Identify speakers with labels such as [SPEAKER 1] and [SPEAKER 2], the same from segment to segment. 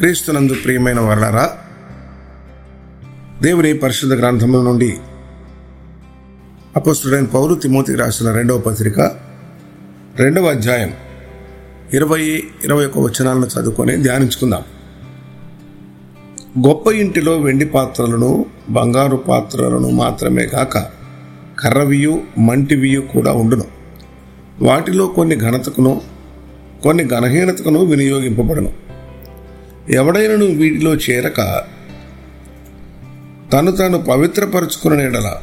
[SPEAKER 1] క్రీస్తునందు ప్రియమైన వర్ణరా దేవుని పరిశుద్ధ గ్రంథముల నుండి అపస్తుడైన పౌరు తిమోతికి రాసిన రెండవ పత్రిక రెండవ అధ్యాయం ఇరవై ఇరవై ఒక వచనాలను చదువుకొని ధ్యానించుకుందాం. గొప్ప ఇంటిలో వెండి పాత్రలను బంగారు పాత్రలను మాత్రమే కాక కర్రవియు మంటివియు కూడా ఉండును. వాటిలో కొన్ని ఘనతకును కొన్ని ఘనహీనతకును వినియోగింపబడును. ఎవడైనను వీటిలో చేరక తను తాను పవిత్రపరుచుకున్న ఎడల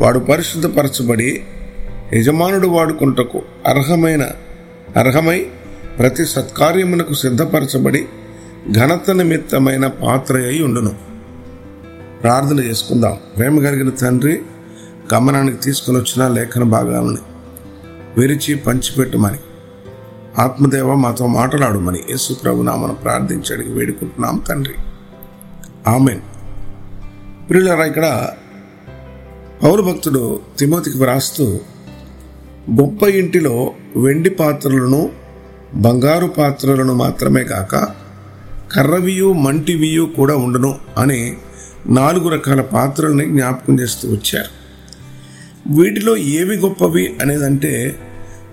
[SPEAKER 1] వాడు పరిశుద్ధపరచబడి యజమానుడు వాడుకుంటకు అర్హమైన అర్హమై ప్రతి సత్కార్యమునకు సిద్ధపరచబడి ఘనత నిమిత్తమైన పాత్ర అయి ఉండును. ప్రార్థన చేసుకుందాం. ప్రేమ కలిగిన తండ్రి గమనానికి తీసుకుని వచ్చిన లేఖన భాగాలని విరిచి పంచిపెట్టమని. ఆత్మదేవ మాతో మాట్లాడమని యేసు ప్రభునామను ప్రార్థించడానికి వేడుకుంటున్నాం తండ్రి. ఆమెన్. ప్రియులరా ఇక్కడ పౌరు భక్తుడు తిమోతికి వ్రాస్తూ గొప్ప ఇంటిలో వెండి పాత్రలను బంగారు పాత్రలను మాత్రమే కాక కర్రవియు మంటివియు కూడా ఉండును అని నాలుగు రకాల పాత్రల్ని జ్ఞాపకం చేస్తూ వచ్చారు. వీటిలో ఏవి గొప్పవి అనేదంటే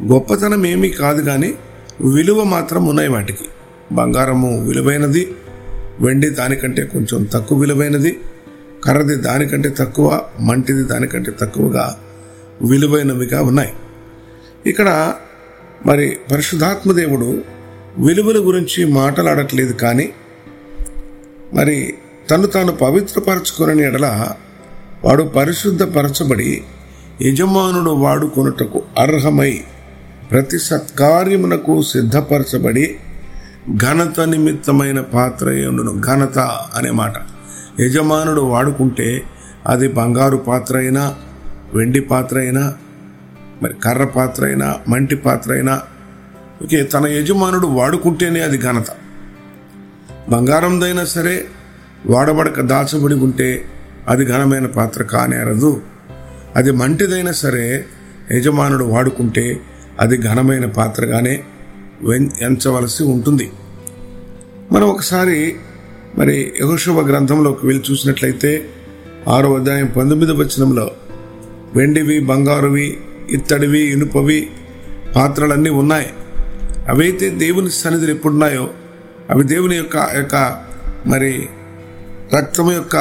[SPEAKER 1] గొప్పతనం ఏమీ కాదు కానీ విలువ మాత్రం ఉన్నాయి వాటికి. బంగారము విలువైనది వెండి దానికంటే కొంచెం తక్కువ విలువైనది కర్రది దానికంటే తక్కువ మంటిది దానికంటే తక్కువగా విలువైనవిగా ఉన్నాయి. ఇక్కడ మరి పరిశుధాత్మ దేవుడు విలువల గురించి మాట్లాడట్లేదు కానీ మరి తను తాను పవిత్రపరచుకుని ఎడల వాడు పరిశుద్ధపరచబడి యజమానుడు వాడుకొనుటకు అర్హమై ప్రతి సత్కార్యమునకు సిద్ధపరచబడి ఘనత నిమిత్తమైన పాత్ర ఉండును ఘనత అనే మాట. యజమానుడు వాడుకుంటే అది బంగారు పాత్ర అయినా వెండి పాత్ర అయినా మరి కర్ర పాత్ర అయినా మంటి పాత్ర అయినా ఓకే తన యజమానుడు వాడుకుంటేనే అది ఘనత. బంగారందైనా సరే వాడబడక దాచబడి ఉంటే అది ఘనమైన పాత్ర కానేరదు. అది మంటిదైనా సరే యజమానుడు వాడుకుంటే అది ఘనమైన పాత్రగానే ఎంచవలసి ఉంటుంది. మనం ఒకసారి మరి యహోశుభ గ్రంథంలోకి వెళ్ళి చూసినట్లయితే ఆరో అధ్యాయం పంతొమ్మిది వచనంలో వెండివి బంగారువి ఇత్తడివి ఇనుపవి పాత్రలన్నీ ఉన్నాయి. అవైతే దేవుని సన్నిధులు ఎప్పుడున్నాయో అవి దేవుని యొక్క యొక్క మరి రక్తం యొక్క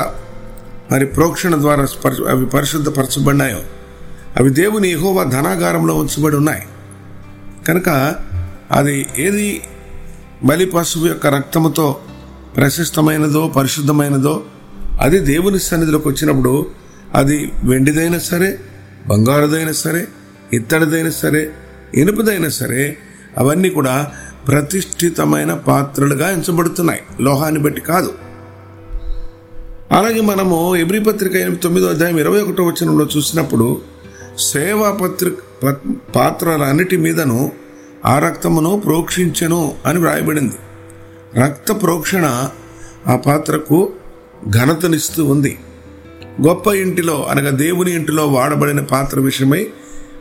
[SPEAKER 1] మరి ప్రోక్షణ ద్వారా అవి పరిశుద్ధపరచబడినాయో అవి దేవుని ఎహోవా ధనాగారంలో ఉంచబడి ఉన్నాయి. కనుక అది ఏది బలి పశువు యొక్క రక్తముతో ప్రశస్తమైనదో పరిశుద్ధమైనదో అది దేవుని సన్నిధిలోకి వచ్చినప్పుడు అది వెండిదైనా సరే బంగారుదైనా సరే ఇత్తడిదైనా సరే ఇనుపదైనా సరే అవన్నీ కూడా ప్రతిష్ఠితమైన పాత్రలుగా ఎంచబడుతున్నాయి. లోహాన్ని బట్టి కాదు. అలాగే మనము ఎబ్రి పత్రిక తొమ్మిదో అధ్యాయం ఇరవై ఒకటో వచనంలో చూసినప్పుడు సేవా పత్రిక పాత్రలన్నిటి మీదను ఆ రక్తమును ప్రోక్షించెను అని వ్రాయబడింది. రక్త ప్రోక్షణ ఆ పాత్రకు ఘనతనిస్తూ ఉంది. గొప్ప ఇంటిలో అనగా దేవుని ఇంటిలో వాడబడిన పాత్ర విషయమై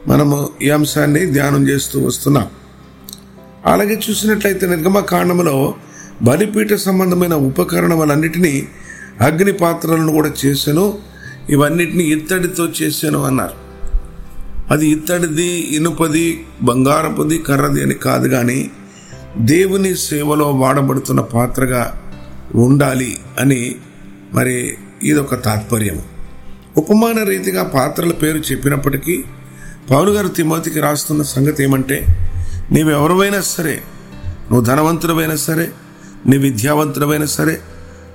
[SPEAKER 1] మనము ఈ అంశాన్ని ధ్యానం చేస్తూ వస్తున్నాం. అలాగే చూసినట్లయితే నిర్గమ కాండములో బలిపీఠ సంబంధమైన ఉపకరణములన్నిటినీ అగ్ని పాత్రలను కూడా చేశాను ఇవన్నిటిని ఇత్తడితో చేశాను అన్నారు. అది ఇత్తడిది ఇనుపది బంగారపుది కర్రది అని కాదు కానీ దేవుని సేవలో వాడబడుతున్న పాత్రగా ఉండాలి అని మరి ఇదొక తాత్పర్యం. ఉపమాన రీతిగా పాత్రల పేరు చెప్పినప్పటికీ పౌరు గారు తిమోతికి రాస్తున్న సంగతి ఏమంటే నీవెవరివైనా సరే నువ్వు ధనవంతుడవైనా సరే నీ విద్యావంతుడవైనా సరే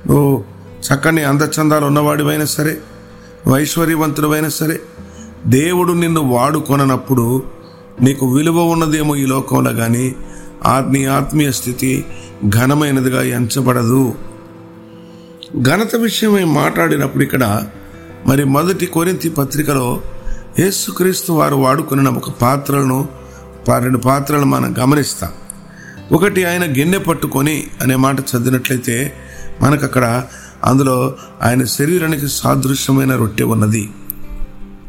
[SPEAKER 1] నువ్వు చక్కని అందచందాలు ఉన్నవాడివైనా సరే నువ్వు ఐశ్వర్యవంతుడవైనా సరే దేవుడు నిన్ను వాడుకొననప్పుడు నీకు విలువ ఉన్నదేమో ఈ లోకంలో కానీ నీ ఆత్మీయ స్థితి ఘనమైనదిగా ఎంచబడదు. ఘనత విషయమై మాట్లాడినప్పుడు ఇక్కడ మరి మొదటి కొరింతి పత్రికలో యేసుక్రీస్తు వారు వాడుకున్న ఒక పాత్రలను రెండు పాత్రలను మనం గమనిస్తాం. ఒకటి ఆయన గిన్నె పట్టుకొని అనే మాట చదివినట్లయితే మనకు అక్కడ అందులో ఆయన శరీరానికి సాదృశ్యమైన రొట్టె ఉన్నది.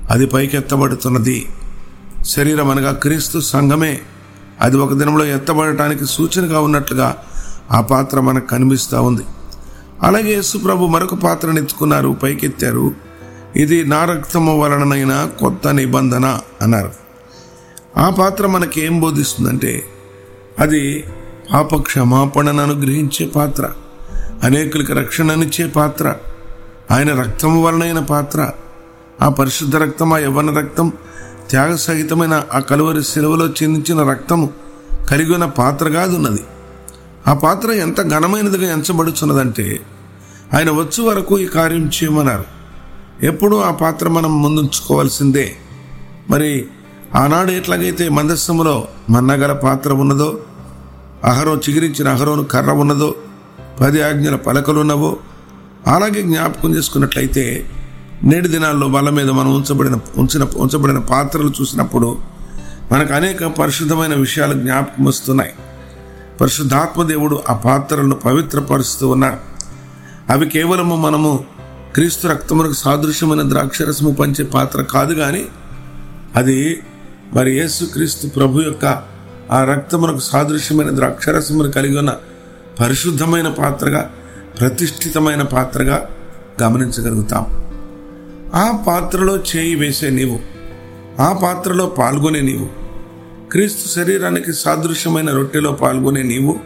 [SPEAKER 1] అది పైకెత్తబడుతున్నది. శరీరం అనగా క్రీస్తు సంఘమే అది ఒక దినంలో ఎత్తబడటానికి సూచనగా ఉన్నట్లుగా ఆ పాత్ర మనకు కనిపిస్తూ ఉంది. అలాగే యేసు ప్రభు మరొక పాత్రను ఎత్తుకున్నారు పైకెత్తారు. ఇది నా రక్తము వలననైనా కొత్త నిబంధన అన్నారు. ఆ పాత్ర మనకి ఏం బోధిస్తుందంటే అది పాప క్షమాపణను అనుగ్రహించే పాత్ర అనేకులకి రక్షణనిచ్చే పాత్ర ఆయన రక్తము వలనైన పాత్ర ఆ పరిశుద్ధ రక్తం ఆ యవ్వన రక్తం? త్యాగ సహితమైన ఆ కలువరి సెలవులో చెందించిన రక్తము కలిగి ఉన్న పాత్ర ఉన్నది ఆ పాత్ర ఎంత ఘనమైనదిగా ఎంచబడుచున్నదంటే ఆయన వచ్చే వరకు ఈ కార్యం చేయమన్నారు. ఎప్పుడూ ఆ పాత్ర మనం ముందుంచుకోవాల్సిందే. మరి ఆనాడు ఎట్లాగైతే మందస్సములో మన్నగల పాత్ర ఉన్నదో అహరో చిగిరించిన అహరోను కర్ర ఉన్నదో పది ఆజ్ఞల పలకలు ఉన్నవో అలాగే జ్ఞాపకం చేసుకున్నట్లయితే నేటి దినాల్లో బల మీద మనం ఉంచబడిన ఉంచిన ఉంచబడిన పాత్రలు చూసినప్పుడు మనకు అనేక పరిశుద్ధమైన విషయాలు జ్ఞాపకం వస్తున్నాయి. పరిశుద్ధాత్మ దేవుడు ఆ పాత్రలను పవిత్రపరుస్తూ ఉన్నారు అవి కేవలము మనము క్రీస్తు రక్తమునకు సాదృశ్యమైన ద్రాక్షరసము పంచే పాత్ర కాదు కానీ అది మరి యేసు క్రీస్తు ప్రభు యొక్క ఆ రక్తమునకు సాదృశ్యమైన ద్రాక్షరసమును కలిగి ఉన్న పరిశుద్ధమైన పాత్రగా ప్రతిష్ఠితమైన పాత్రగా గమనించగలుగుతాం. ఆ పాత్రలో చేయి వేసే నీవు ఆ పాత్రలో పాల్గొనే నీవు క్రీస్తు శరీరానికి సాదృశ్యమైన రొట్టెలో పాల్గొనే నీవు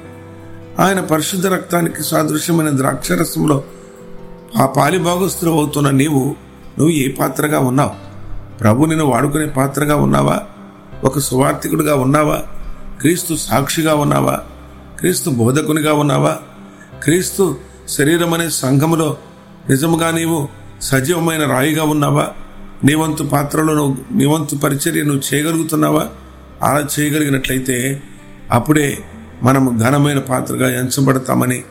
[SPEAKER 1] ఆయన పరిశుద్ధ రక్తానికి సాదృశ్యమైన ద్రాక్షరసంలో ఆ పాలి భాగస్థులు అవుతున్న నీవు నువ్వు ఏ పాత్రగా ఉన్నావు? ప్రభు నిన్ను వాడుకునే పాత్రగా ఉన్నావా? ఒక సువార్థికుడిగా ఉన్నావా? క్రీస్తు సాక్షిగా ఉన్నావా? క్రీస్తు బోధకునిగా ఉన్నావా? క్రీస్తు శరీరం అనే సంఘములో నిజముగా నీవు సజీవమైన రాయిగా ఉన్నావా? నీవంతు పాత్రలో నువ్వు నీవంతు పరిచర్య నువ్వు చేయగలుగుతున్నావా? అలా చేయగలిగినట్లయితే అప్పుడే మనము ఘనమైన పాత్రగా ఎంచబడతామని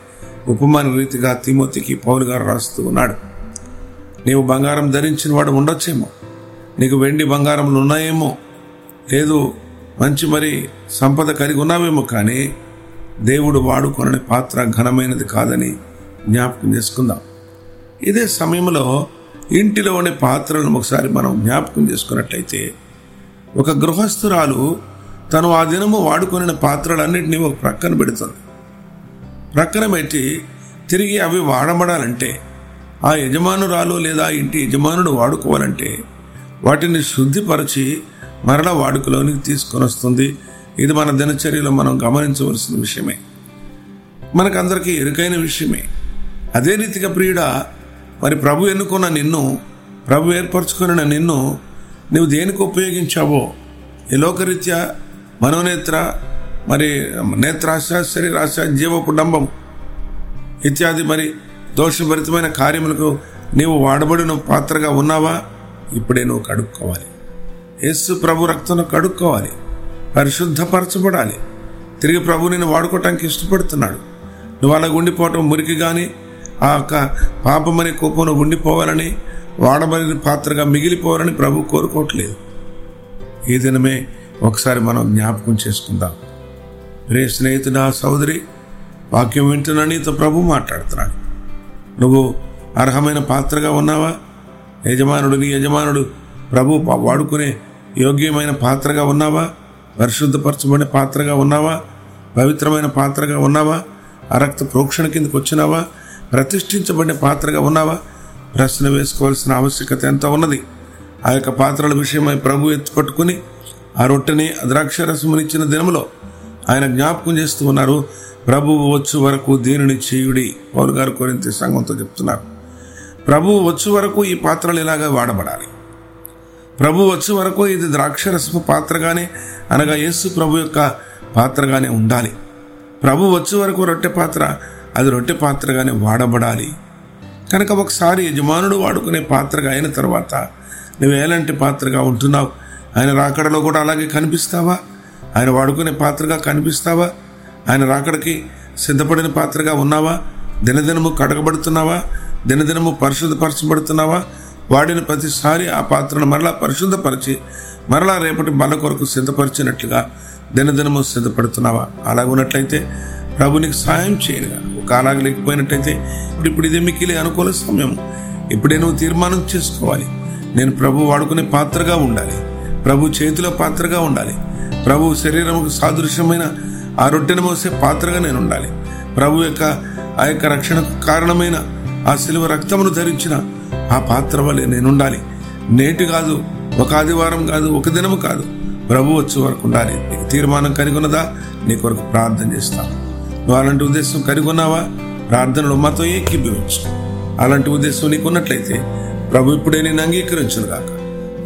[SPEAKER 1] ఉపమాన రీతిగా తిమోతికి పౌలు గారు రాస్తూ ఉన్నాడు. నీవు బంగారం ధరించిన వాడు ఉండొచ్చేమో? నీకు వెండి బంగారములు ఉన్నాయేమో? లేదు మంచి మరి సంపద కలిగి ఉన్నావేమో కానీ దేవుడు వాడుకొనని పాత్ర ఘనమైనది కాదని జ్ఞాపకం చేసుకుందాం. ఇదే సమయంలో ఇంటిలో ఉండే పాత్రలను ఒకసారి మనం జ్ఞాపకం చేసుకున్నట్లయితే ఒక గృహస్థురాలు తను ఆ దినము వాడుకొనిన పాత్రలన్నింటినీ ఒక ప్రక్కన పెడుతుంది. ప్రక్కన పెట్టి తిరిగి అవి వాడబడాలంటే ఆ యజమానురాలు లేదా ఇంటి యజమానుడు వాడుకోవాలంటే వాటిని శుద్ధిపరచి మరల వాడుకలోనికి తీసుకొని వస్తుంది. ఇది మన దినచర్యలో మనం గమనించవలసిన విషయమే. మనకందరికీ ఎరుకైన విషయమే. అదే రీతిగా ప్రియుడ మరి ప్రభు ఎన్నుకున్న నిన్ను ప్రభు ఏర్పరచుకున్న నిన్ను నువ్వు దేనికి ఉపయోగించావో? ఈ లోకరీత్యా మనోనేత్ర మరి నేత్రాశ శరీరాశ జీవ కుటుంబం ఇత్యాది మరి దోషభరితమైన కార్యములకు నీవు వాడబడిన పాత్రగా ఉన్నావా? ఇప్పుడే నువ్వు కడుక్కోవాలి. యేసు ప్రభు రక్తంలో కడుక్కోవాలి. పరిశుద్ధపరచబడాలి. తిరిగి ప్రభు నేను వాడుకోవటానికి ఇష్టపడుతున్నాడు. నువ్వు అలా గుండిపోవటం మురికి కానీ ఆ యొక్క పాపమనే కోపంలో ఉండిపోవాలని వాడబడిన పాత్రగా మిగిలిపోవాలని ప్రభు కోరుకోవట్లేదు. ఈ దినమే ఒకసారి మనం జ్ఞాపకం చేసుకుందాం. రే స్నేహితుడా సోదరి వాక్యం వింటున్నా నీతో ప్రభు మాట్లాడుతున్నాడు. నువ్వు అర్హమైన పాత్రగా ఉన్నావా? యజమానుడు నీ యజమానుడు ప్రభు వాడుకునే యోగ్యమైన పాత్రగా ఉన్నావా? పరిశుద్ధపరచబడిన పాత్రగా ఉన్నావా? పవిత్రమైన పాత్రగా ఉన్నావా? ఆ రక్త ప్రోక్షణ కిందకు వచ్చినావా? ప్రతిష్ఠించబడిన పాత్రగా ఉన్నావా? ప్రశ్న వేసుకోవాల్సిన ఆవశ్యకత ఎంత ఉన్నది? ఆ యొక్క పాత్రల విషయమై ప్రభు ఎత్తుపట్టుకుని ఆ రొట్టెని ద్రాక్షరసమునిచ్చిన దినములో ఆయన జ్ఞాపకం చేస్తూ ఉన్నారు ప్రభువు వచ్చు వరకు దీనిని చేయుడి పౌరు గారు కొరింత సంఘంతో చెప్తున్నారు. ప్రభువు వచ్చు వరకు ఈ పాత్రలు ఇలాగా వాడబడాలి. ప్రభు వచ్చే వరకు ఇది ద్రాక్షరసపు పాత్రగానే అనగా యేసు ప్రభు యొక్క పాత్రగానే ఉండాలి. ప్రభు వచ్చే వరకు రొట్టె పాత్ర అది రొట్టె పాత్రగానే వాడబడాలి. కనుక ఒకసారి యజమానుడు వాడుకునే పాత్రగా అయిన తర్వాత నువ్వు ఎలాంటి పాత్రగా ఉంటున్నావు? ఆయన రాకడలో కూడా అలాగే కనిపిస్తావా? ఆయన వాడుకునే పాత్రగా కనిపిస్తావా? ఆయన రాకడకి సిద్ధపడిన పాత్రగా ఉన్నావా? దినదినము కడగబడుతున్నావా? దినదినము పరిశుద్ధపరచబడుతున్నావా? వాడిన ప్రతిసారి ఆ పాత్రను మరలా పరిశుద్ధపరిచి మరలా రేపటి బల కొరకు సిద్ధపరిచినట్లుగా దినదినము సిద్ధపడుతున్నావా? అలాగ ఉన్నట్లయితే ప్రభునికి సాయం చేయనుగా. ఒక లేకపోయినట్టయితే ఇప్పుడు ఇప్పుడు ఇదే మిక్కిలే అనుకూల సమయం ఇప్పుడే నువ్వు తీర్మానం చేసుకోవాలి. నేను ప్రభు వాడుకునే పాత్రగా ఉండాలి. ప్రభు చేతిలో పాత్రగా ఉండాలి. ప్రభు శరీరముకు సాదృశ్యమైన ఆ రొట్టెను మోసే పాత్రగా నేను ఉండాలి. ప్రభు యొక్క ఆ యొక్క రక్షణకు కారణమైన ఆ శిలువ రక్తమును ధరించిన ఆ పాత్ర వలె నేనుండాలి నేటి కాదు ఒక ఆదివారం కాదు ఒక దినము కాదు. ప్రభు వచ్చే వరకు ఉండాలి. నీకు తీర్మానం కనుగొన్నదా నీ కొరకు ప్రార్థన చేస్తాను నువ్వు అలాంటి ఉద్దేశం కనుగొన్నావా? ప్రార్థనలో మాతో ఏకీభవించు. అలాంటి ఉద్దేశం నీకు ఉన్నట్లయితే ప్రభు ఇప్పుడే నేను అంగీకరించను గాక.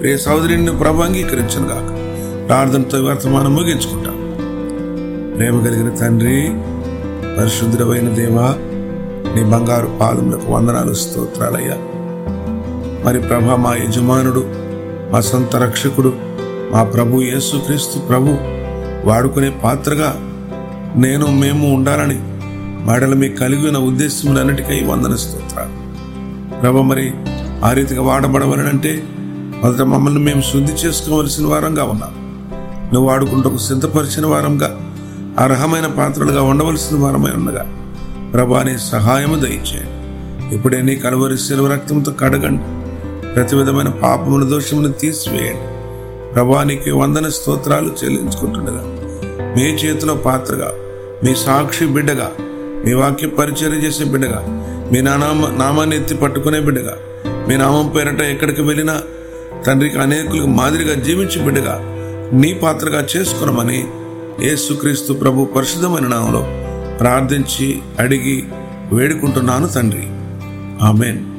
[SPEAKER 1] రే సోదరిని ప్రభు అంగీకరించను గాక. ప్రార్థనతో వర్తమానం ముగించుకుంటాం. ప్రేమ కలిగిన తండ్రి పరిశుద్ధమైన దేవా నీ బంగారు పాదములకు వందనాలు స్తోత్రాలయ్యా. మరి ప్రభ మా యజమానుడు మా సొంత రక్షకుడు మా ప్రభు యేసుక్రీస్తు ప్రభు వాడుకునే పాత్రగా నేను మేము ఉండాలని మేడలు మీకు కలిగిన ఉద్దేశములన్నిటికై వందన స్తోత్ర ప్రభ మరి ఆ రీతిగా వాడబడవలనంటే మొదట మమ్మల్ని మేము శుద్ధి చేసుకోవలసిన వారంగా ఉన్నాం. నువ్వు వాడుకుంటూ సిద్ధపరిచిన వారంగా అర్హమైన పాత్రలుగా ఉండవలసిన వారమై ఉండగా ప్రభాని సహాయము దయచేయండి. ఇప్పుడే నీ శిలువ రక్తంతో కడగండి. ప్రతి విధమైన పాపముల దోషమును తీసివేయండి. ప్రభానికి వందన స్తోత్రాలు చెల్లించుకుంటుండగా మీ చేతిలో పాత్రగా మీ సాక్షి బిడ్డగా మీ వాక్య పరిచయం చేసే బిడ్డగా మీ నానామ నామాన్ని ఎత్తి పట్టుకునే బిడ్డగా మీ నామం పేరట ఎక్కడికి వెళ్ళినా తండ్రికి అనేకులకు మాదిరిగా జీవించి బిడ్డగా నీ పాత్రగా చేసుకునమని యేసుక్రీస్తు ప్రభు పరిశుద్ధమైన నామంలో ప్రార్థించి అడిగి వేడుకుంటున్నాను తండ్రి. ఆమెన్.